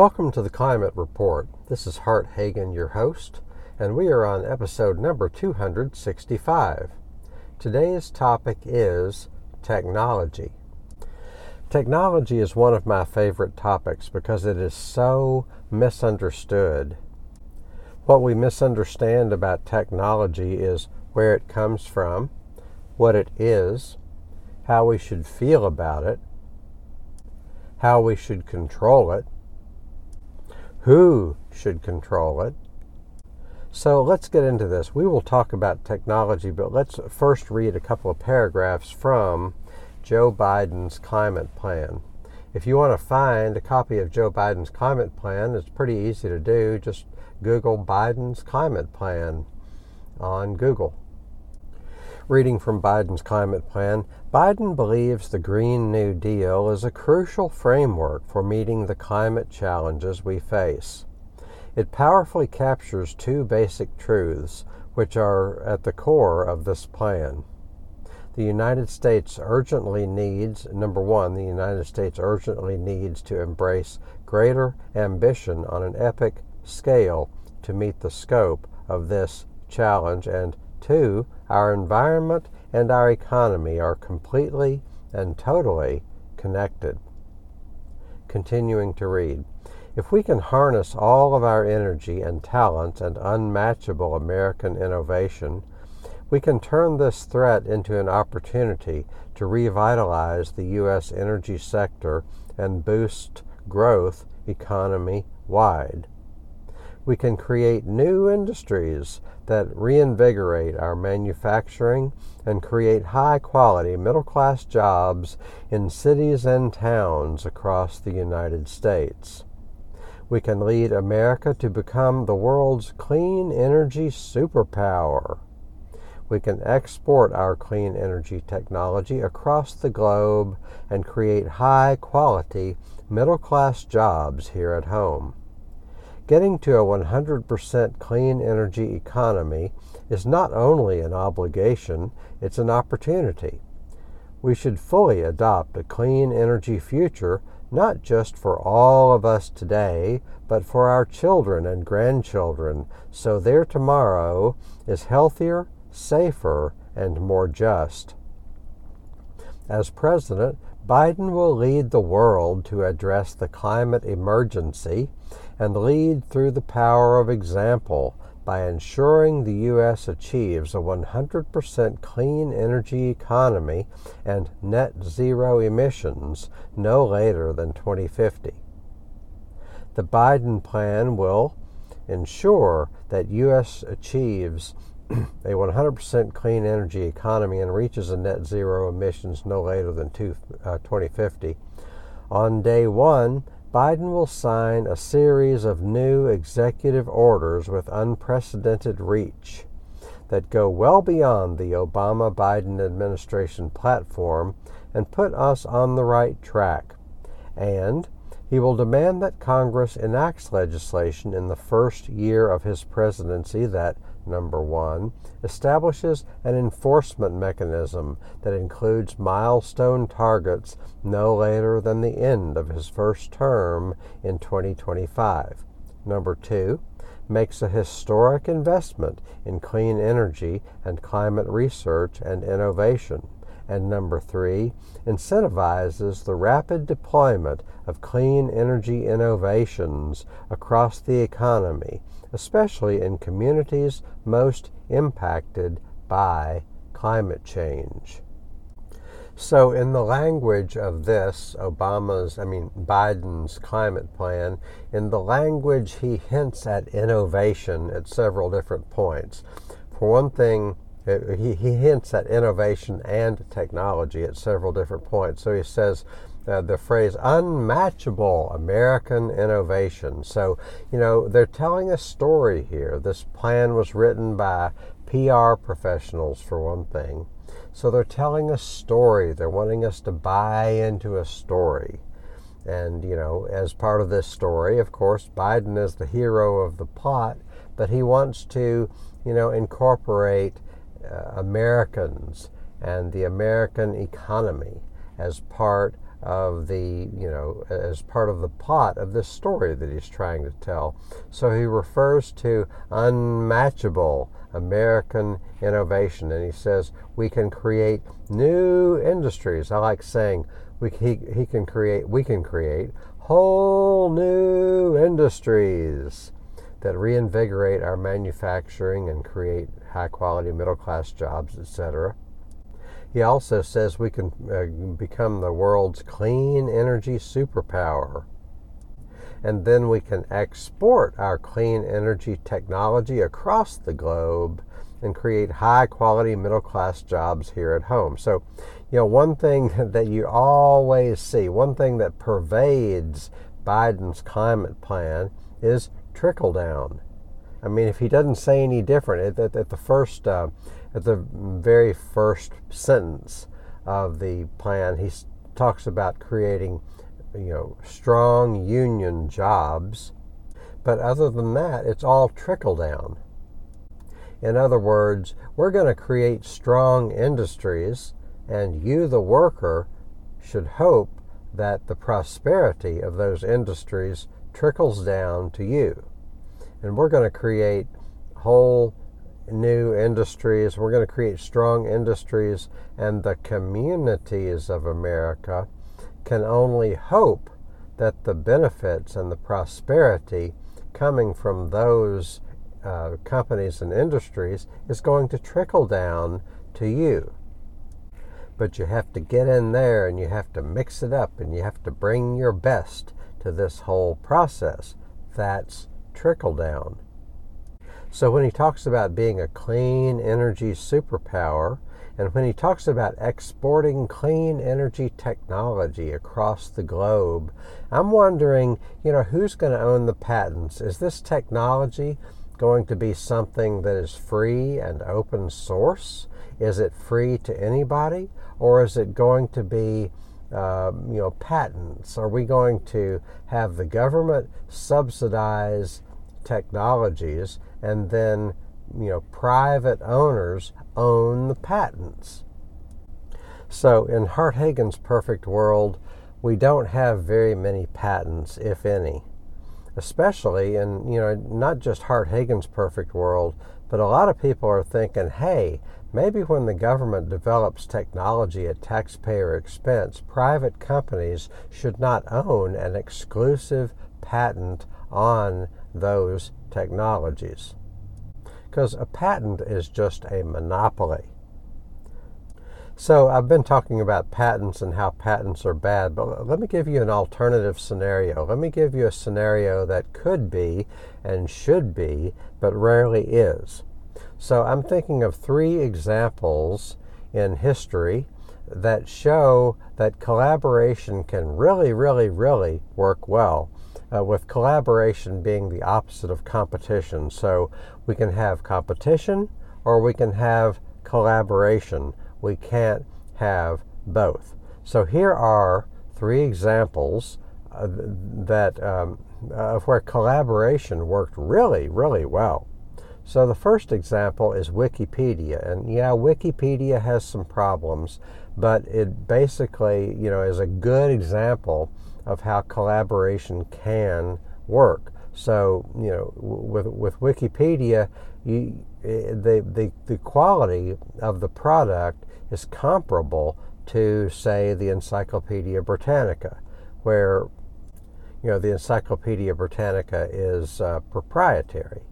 Welcome to the Climate Report. This is Hart Hagen, your host, and we are on episode number 265. Today's topic is technology. Technology is one of my favorite topics because it is so misunderstood. What we misunderstand about technology is where it comes from, what it is, how we should feel about it, how we should control it, who should control it. So let's get into this. We will talk about technology, but let's first read a couple of paragraphs from Joe Biden's climate plan. If you want to find a copy of Joe Biden's climate plan, it's pretty easy to do. Just Google Biden's climate plan on Google. Reading from Biden's climate plan, Biden believes the Green New Deal is a crucial framework for meeting the climate challenges we face. It powerfully captures two basic truths which are at the core of this plan. The United States urgently needs, number one, the United States urgently needs to embrace greater ambition on an epic scale to meet the scope of this challenge, and two, our environment and our economy are completely and totally connected. Continuing to read. If we can harness all of our energy and talent and unmatchable American innovation, we can turn this threat into an opportunity to revitalize the U.S. energy sector and boost growth economy wide we can create new industries that reinvigorate our manufacturing and create high quality middle class jobs in cities and towns across the United States. We can lead America to become the world's clean energy superpower. We can export our clean energy technology across the globe and create high quality middle class jobs here at home. Getting to a 100% clean energy economy is not only an obligation, it's an opportunity. We should fully adopt a clean energy future not just for all of us today, but for our children and grandchildren, so their tomorrow is healthier, safer, and more just. As president, Biden will lead the world to address the climate emergency and lead through the power of example by ensuring the U.S. achieves a 100% clean energy economy and net zero emissions no later than 2050. The Biden plan will ensure that U.S. achieves a 100% clean energy economy and reaches a net zero emissions no later than two, uh, 2050. On day one, Biden will sign a series of new executive orders with unprecedented reach that go well beyond the Obama Biden administration platform and put us on the right track. And he will demand that Congress enacts legislation in the first year of his presidency that number one, establishes an enforcement mechanism that includes milestone targets no later than the end of his first term in 2025. Number two, makes a historic investment in clean energy and climate research and innovation. And number three, incentivizes the rapid deployment of clean energy innovations across the economy especially in communities most impacted by climate change. So, in the language of this, Obama's, I mean, Biden's climate plan, in the language, he hints at innovation at several different points. For one thing, uh, he, he hints at innovation and technology at several different points. So he says uh, the phrase unmatchable American innovation. So, you know, they're telling a story here. This plan was written by PR professionals, for one thing. So they're telling a story. They're wanting us to buy into a story. And, you know, as part of this story, of course, Biden is the hero of the plot, but he wants to, you know, incorporate uh, Americans and the American economy as part of the, you know, as part of the pot of this story that he's trying to tell. So he refers to unmatchable American innovation and he says we can create new industries. I like saying we, he, he can create, we can create whole new industries that reinvigorate our manufacturing and create high quality middle class jobs, etc. He also says we can uh, become the world's clean energy superpower. And then we can export our clean energy technology across the globe and create high quality middle class jobs here at home. So, you know, one thing that you always see, one thing that pervades Biden's climate plan is trickle down. I mean, if he doesn't say any different, at, at the first, uh, at the very first sentence of the plan, he talks about creating, you know, strong union jobs. But other than that, it's all trickle down. In other words, we're going to create strong industries, and you, the worker, should hope that the prosperity of those industries trickles down to you and we're going to create whole new industries. We're going to create strong industries, and the communities of America can only hope that the benefits and the prosperity coming from those uh, companies and industries is going to trickle down to you. But you have to get in there and you have to mix it up and you have to bring your best to this whole process. That's trickle down. So when he talks about being a clean energy superpower, and when he talks about exporting clean energy technology across the globe, I'm wondering, you know, who's going to own the patents? Is this technology going to be something that is free and open source? Is it free to anybody? Or is it going to be uh, you know, patents? Are we going to have the government subsidize technologies and then you know private owners own the patents. So in hart hagen's perfect world we don't have very many patents if any. Especially in you know not just hart hagen's perfect world but a lot of people are thinking hey maybe when the government develops technology at taxpayer expense private companies should not own an exclusive patent on those technologies. Because a patent is just a monopoly. So I've been talking about patents and how patents are bad, but let me give you an alternative scenario. Let me give you a scenario that could be and should be, but rarely is. So I'm thinking of three examples in history that show that collaboration can really, really, really work well uh, with collaboration being the opposite of competition. So we can have competition or we can have collaboration. We can't have both. So here are three examples uh, that um, of where collaboration worked really, really well. So the first example is Wikipedia, and yeah, Wikipedia has some problems, but it basically, you know, is a good example of how collaboration can work. So, you know, with, with Wikipedia, you, eh, the, the, the quality of the product is comparable to, say, the Encyclopedia Britannica, where, you know, the Encyclopedia Britannica is uh, proprietary.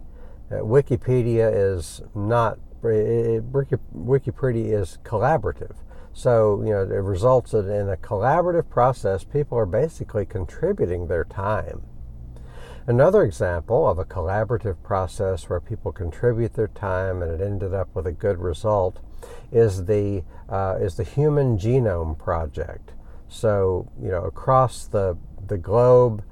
Uh, Wikipedia is not, it, Wikipedia is collaborative. So, you know, it results in a collaborative process. People are basically contributing their time. Another example of a collaborative process where people contribute their time and it ended up with a good result is the uh, is the Human Genome Project. So, you know, across the the globe,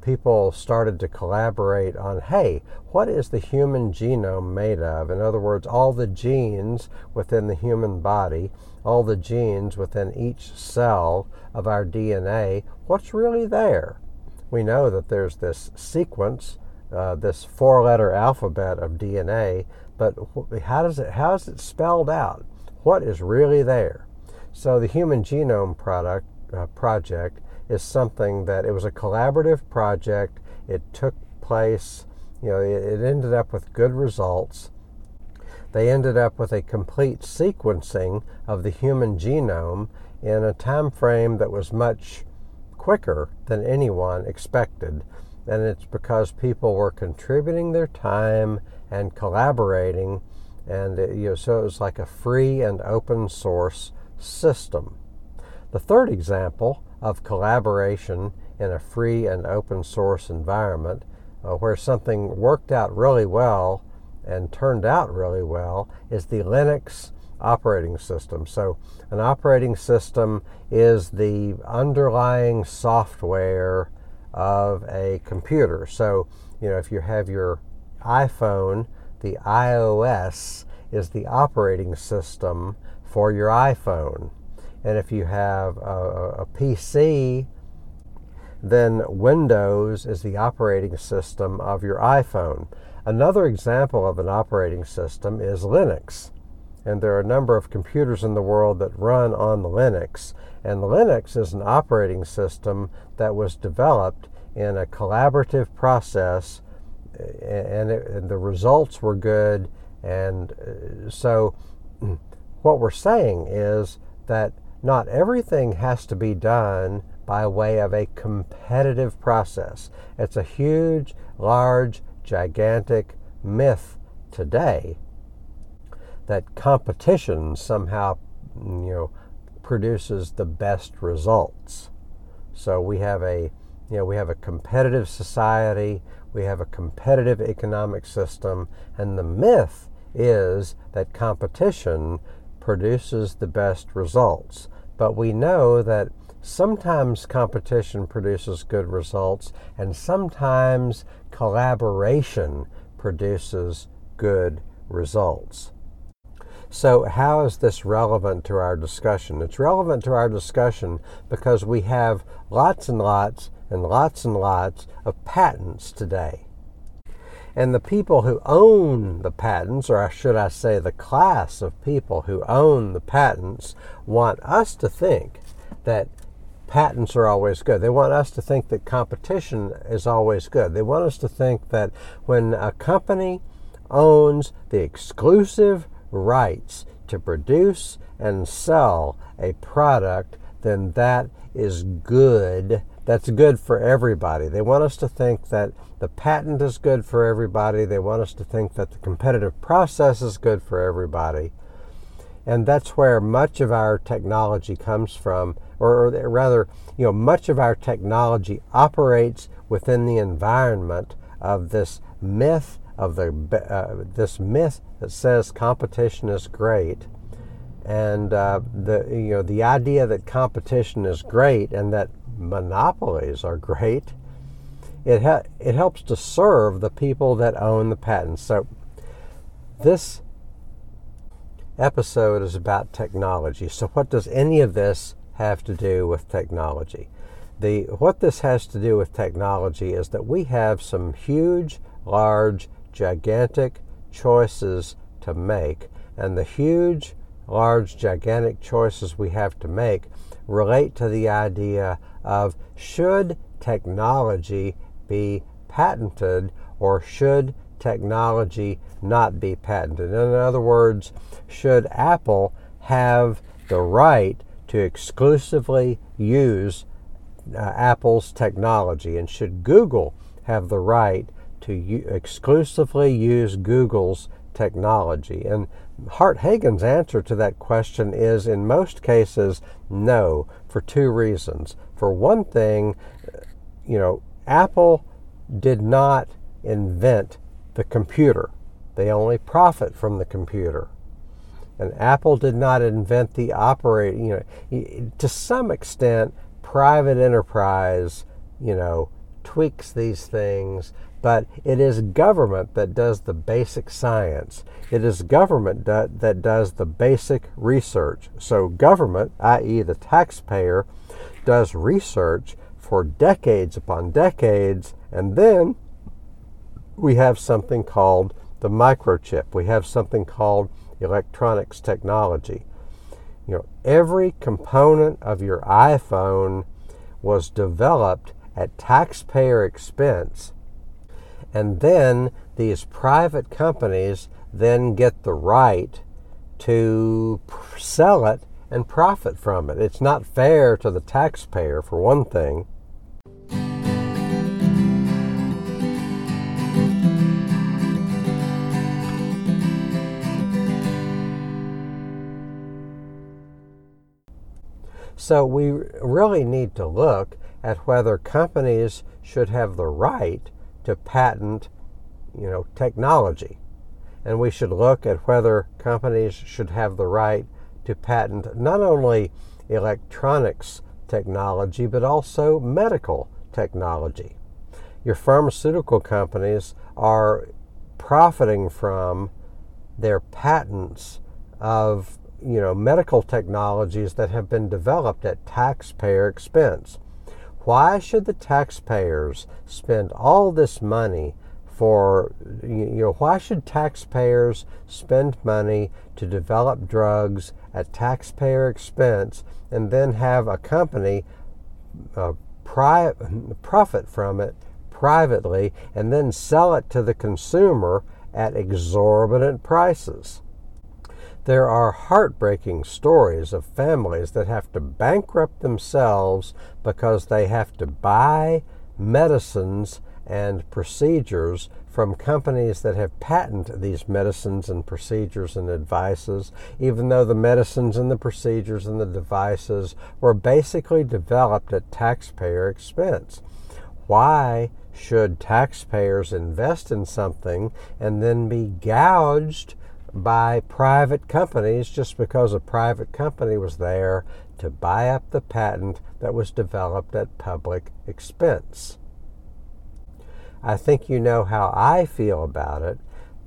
people started to collaborate on hey, what is the human genome made of? In other words, all the genes within the human body, all the genes within each cell of our DNA, what's really there? We know that there's this sequence, uh, this four letter alphabet of DNA, but how, does it, how is it spelled out? What is really there? So the Human Genome product uh, project is something that it was a collaborative project. It took place, you know, it, it ended up with good results. They ended up with a complete sequencing of the human genome in a time frame that was much quicker than anyone expected. And it's because people were contributing their time and collaborating. And it, you know, so it was like a free and open source system. The third example of collaboration in a free and open source environment uh, where something worked out really well and turned out really well is the Linux operating system. So, an operating system is the underlying software of a computer. So, you know, if you have your iPhone, the iOS is the operating system for your iPhone. And if you have a, a PC, then Windows is the operating system of your iPhone. Another example of an operating system is Linux. And there are a number of computers in the world that run on Linux. And Linux is an operating system that was developed in a collaborative process, and, it, and the results were good. And uh, so, what we're saying is that not everything has to be done by way of a competitive process. It's a huge, large, gigantic myth today that competition somehow, you know, produces the best results. So we have a, you know, we have a competitive society, we have a competitive economic system, and the myth is that competition produces the best results. But we know that sometimes competition produces good results, and sometimes collaboration produces good results. So, how is this relevant to our discussion? It's relevant to our discussion because we have lots and lots and lots and lots of patents today. And the people who own the patents, or should I say, the class of people who own the patents, want us to think that patents are always good. They want us to think that competition is always good. They want us to think that when a company owns the exclusive rights to produce and sell a product, then that is good. That's good for everybody. They want us to think that the patent is good for everybody. They want us to think that the competitive process is good for everybody. And that's where much of our technology comes from, or, or rather, you know, much of our technology operates within the environment of this myth of the uh, this myth that says competition is great, and uh, the you know the idea that competition is great and that monopolies are great. It ha- it helps to serve the people that own the patents. So this episode is about technology. So what does any of this have to do with technology? The what this has to do with technology is that we have some huge, large gigantic choices to make, and the huge, large, gigantic choices we have to make relate to the idea of should technology be patented or should technology not be patented? In other words, should Apple have the right to exclusively use uh, Apple's technology? And should Google have the right to u- exclusively use Google's technology? And Hart Hagen's answer to that question is in most cases no, for two reasons. For one thing, you know, Apple did not invent the computer, they only profit from the computer. And Apple did not invent the operating, you know, to some extent, private enterprise, you know, tweaks these things but it is government that does the basic science. It is government that, that does the basic research. So, government, i.e., the taxpayer, does research for decades upon decades, and then we have something called the microchip. We have something called electronics technology. You know, every component of your iPhone was developed at taxpayer expense, and then these private companies then get the right to sell it and profit from it. It's not fair to the taxpayer, for one thing. So we really need to look at whether companies should have the right to patent, you know, technology. And we should look at whether companies should have the right to patent not only electronics technology, but also medical technology. Your pharmaceutical companies are profiting from their patents of you know medical technologies that have been developed at taxpayer expense. Why should the taxpayers spend all this money for you know why should taxpayers spend money to develop drugs at taxpayer expense and then have a company uh, pri- profit from it privately and then sell it to the consumer at exorbitant prices there are heartbreaking stories of families that have to bankrupt themselves because they have to buy medicines and procedures from companies that have patented these medicines and procedures and devices, even though the medicines and the procedures and the devices were basically developed at taxpayer expense. Why should taxpayers invest in something and then be gouged by private companies just because a private company was there to buy up the patent that was developed at public expense? I think you know how I feel about it.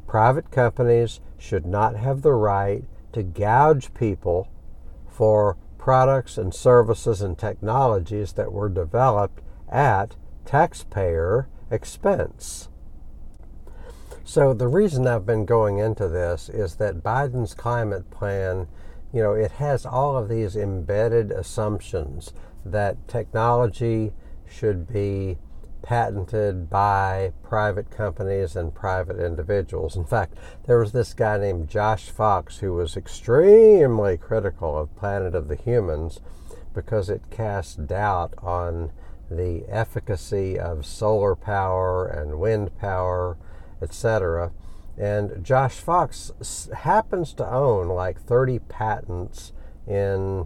Private companies should not have the right to gouge people for products and services and technologies that were developed at taxpayer expense. So the reason I've been going into this is that Biden's climate plan, you know, it has all of these embedded assumptions that technology should be patented by private companies and private individuals. In fact, there was this guy named Josh Fox who was extremely critical of Planet of the Humans because it cast doubt on the efficacy of solar power and wind power, etc. And Josh Fox happens to own like 30 patents in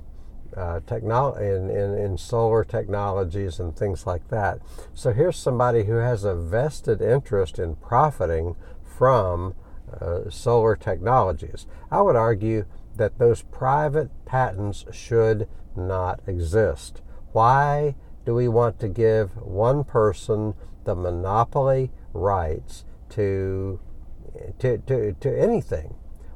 uh, in, in, in solar technologies and things like that. So here's somebody who has a vested interest in profiting from uh, solar technologies. I would argue that those private patents should not exist. Why do we want to give one person the monopoly rights to, to, to, to anything?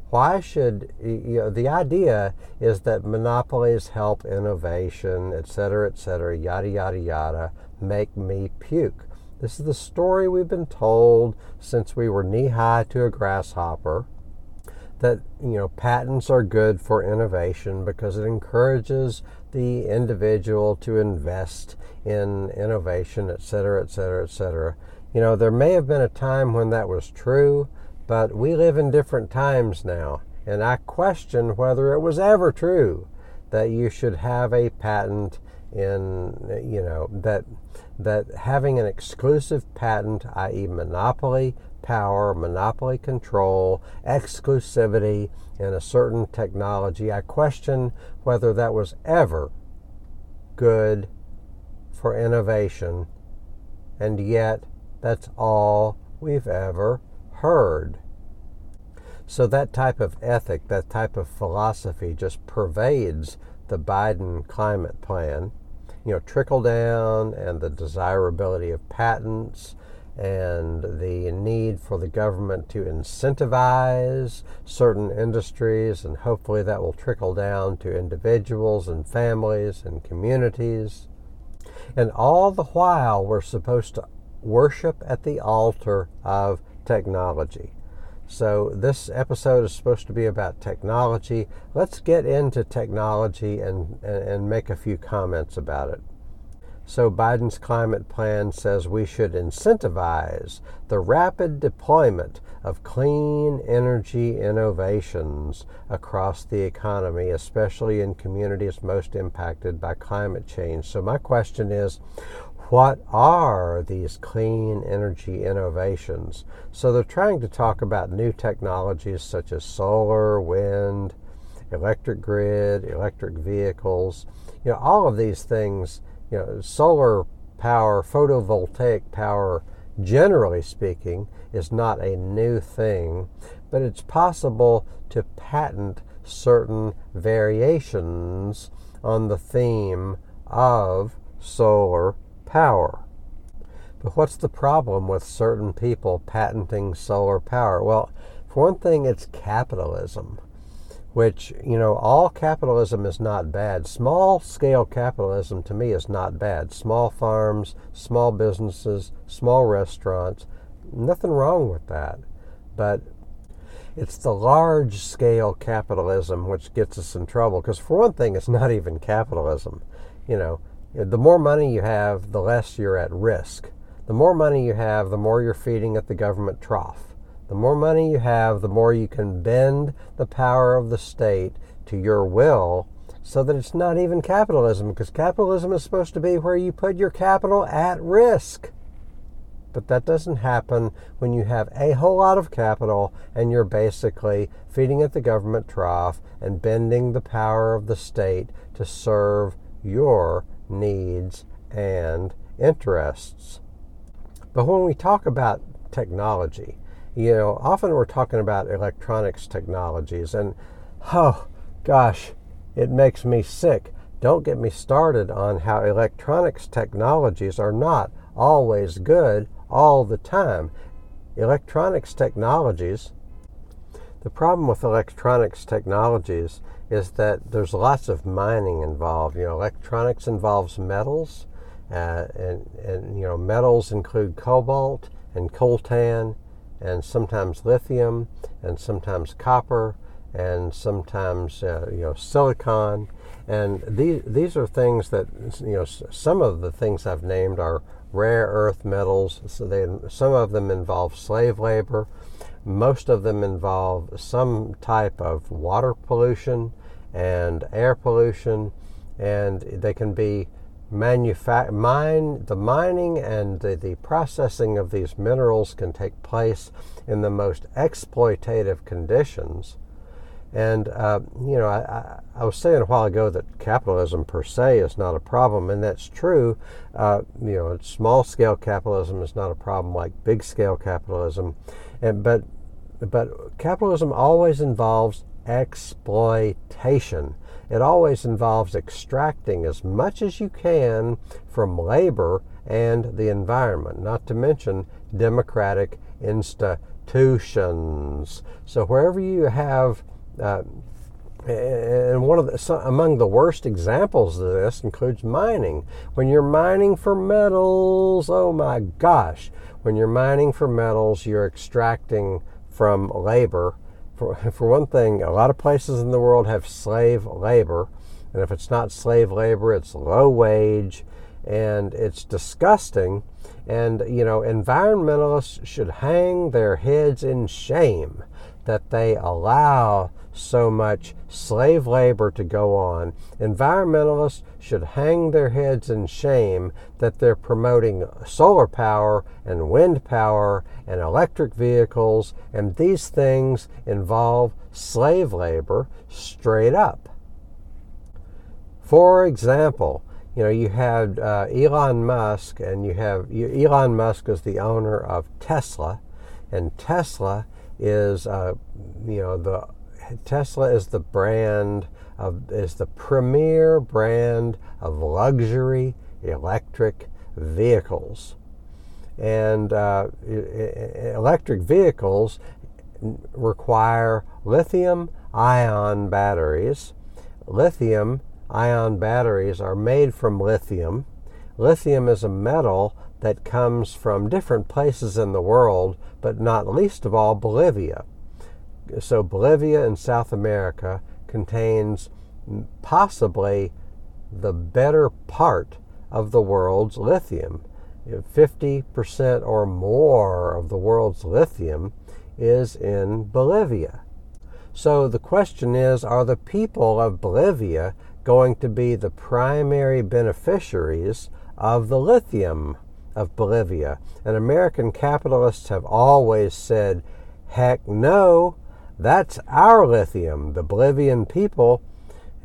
why should you know the idea is that monopolies help innovation et cetera et cetera yada yada yada make me puke this is the story we've been told since we were knee high to a grasshopper that you know patents are good for innovation because it encourages the individual to invest in innovation et cetera et cetera et cetera you know there may have been a time when that was true but we live in different times now, and I question whether it was ever true that you should have a patent in, you know, that that having an exclusive patent, i.e., monopoly power, monopoly control, exclusivity in a certain technology, I question whether that was ever good for innovation, and yet that's all we've ever heard. So that type of ethic, that type of philosophy just pervades the Biden climate plan. You know, trickle down and the desirability of patents and the need for the government to incentivize certain industries, and hopefully that will trickle down to individuals and families and communities. And all the while, we're supposed to worship at the altar of technology. So, this episode is supposed to be about technology. Let's get into technology and, and, make a few comments about it. So, Biden's climate plan says we should incentivize the rapid deployment of clean energy innovations across the economy, especially in communities most impacted by climate change. So, my question is what are these clean energy innovations? So they're trying to talk about new technologies such as solar, wind, electric grid, electric vehicles. You know, all of these things, you know, solar power, photovoltaic power, generally speaking, is not a new thing, but it's possible to patent certain variations on the theme of solar power. But what's the problem with certain people patenting solar power? Well, for one thing, it's capitalism, which, you know, all capitalism is not bad. Small scale capitalism to me is not bad. Small farms, small businesses, small restaurants, nothing wrong with that. But it's the large scale capitalism which gets us in trouble because, for one thing, it's not even capitalism. You know, the more money you have, the less you're at risk. The more money you have, the more you're feeding at the government trough. The more money you have, the more you can bend the power of the state to your will so that it's not even capitalism, because capitalism is supposed to be where you put your capital at risk. But that doesn't happen when you have a whole lot of capital and you're basically feeding at the government trough and bending the power of the state to serve your needs, and interests. But when we talk about technology, you know, often we're talking about electronics technologies, and oh gosh, it makes me sick. Don't get me started on how electronics technologies are not always good all the time. Electronics technologies, the problem with electronics technologies is that there's lots of mining involved. You know, electronics involves metals, uh, and, and you know, metals include cobalt and coltan, and sometimes lithium, and sometimes copper, and sometimes uh, you know silicon. And these these are things that you know some of the things I've named are rare earth metals. So they some of them involve slave labor. Most of them involve some type of water pollution and air pollution, and they can be manufa- mine the mining and the, the processing of these minerals can take place in the most exploitative conditions. And, uh, you know, I, I, was saying a while ago that capitalism per se is not a problem, and that's true. Uh, you know, small scale capitalism is not a problem like big scale capitalism. And, but, but capitalism always involves exploitation. It always involves extracting as much as you can from labor and the environment, not to mention democratic institutions. So wherever you have uh, and one of the among the worst examples of this includes mining. When you're mining for metals, oh my gosh! When you're mining for metals, you're extracting from labor for, for one thing, a lot of places in the world have slave labor. And if it's not slave labor, it's low wage and it's disgusting. And, you know, environmentalists should hang their heads in shame that they allow so much slave labor to go on. Environmentalists should hang their heads in shame that they're promoting solar power and wind power and electric vehicles, and these things involve slave labor straight up. For example, you know, you have uh, Elon Musk, and you have Elon Musk is the owner of Tesla, and Tesla is, uh, you know, the Tesla is the brand of is the premier brand of luxury electric vehicles, and uh, electric vehicles require lithium ion batteries. Lithium ion batteries are made from lithium. Lithium is a metal that comes from different places in the world, but not least of all Bolivia. So Bolivia in South America contains possibly the better part of the world's lithium. 50% or more of the world's lithium is in Bolivia. So the question is are the people of Bolivia going to be the primary beneficiaries of the lithium of Bolivia? And American capitalists have always said, heck no, that's our lithium. The Bolivian people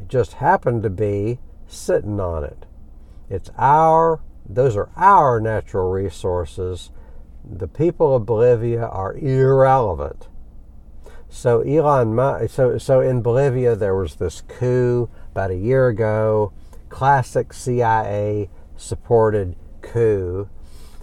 just happen to be sitting on it. It's our, those are our natural resources. The people of Bolivia are irrelevant. So Elon, so so in Bolivia there was this coup about a year ago, classic CIA supported coup,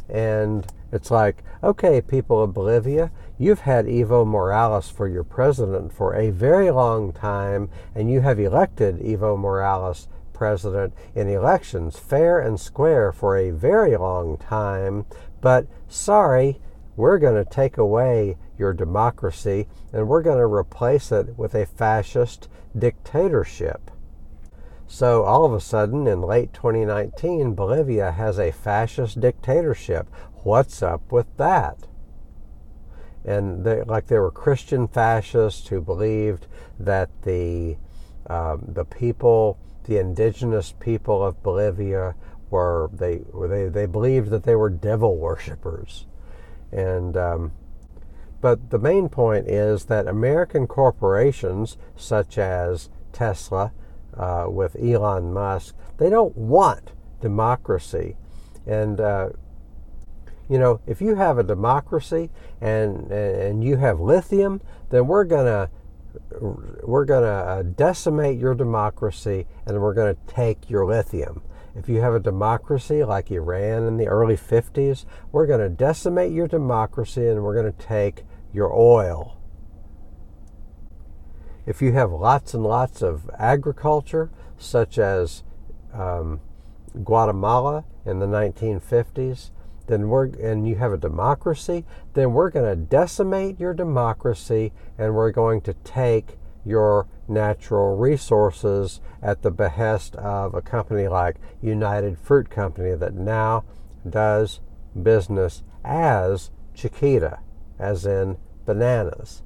and it's like, okay, people of Bolivia, you've had Evo Morales for your president for a very long time, and you have elected Evo Morales president in elections fair and square for a very long time, but sorry, we're going to take away your democracy and we're going to replace it with a fascist dictatorship. So all of a sudden, in late 2019, Bolivia has a fascist dictatorship. What's up with that? And they, like there were Christian fascists who believed that the um, the people the indigenous people of Bolivia were they they they believed that they were devil worshippers, and um, but the main point is that American corporations such as Tesla, uh, with Elon Musk, they don't want democracy, and uh, you know if you have a democracy and and you have lithium, then we're gonna we're to uh, decimate your democracy and we're to take your lithium. If you have a democracy like Iran in the early 50s, we're going to decimate your democracy and we're going to take your oil. If you have lots and lots of agriculture, such as um, Guatemala in the 1950s, then we're and you have a democracy, then we're going to decimate your democracy and we're going to take your natural resources at the behest of a company like United Fruit Company that now does business as Chiquita, as in bananas.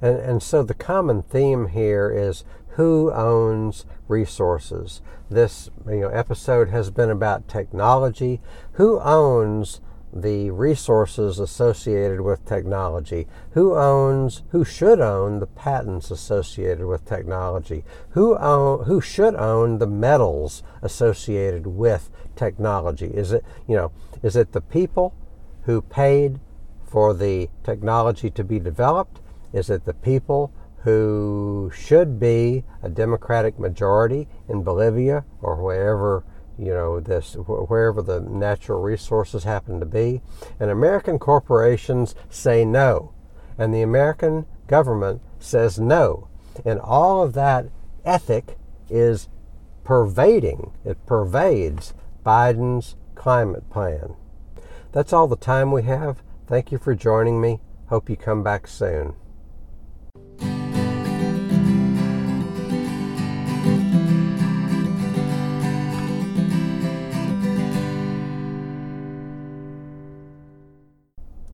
And, and so the common theme here is who owns resources. This you know, episode has been about technology. Who owns the resources associated with technology? Who owns, who should own the patents associated with technology? Who own, who should own the metals associated with technology? Is it, you know, is it the people who paid for the technology to be developed? Is it the people who should be a Democratic majority in Bolivia or wherever you know this wherever the natural resources happen to be. And american corporations say no. And the american government says no. And all of that ethic is pervading. It pervades biden's climate plan. That's all the time we have. Thank you for joining me. Hope you come back soon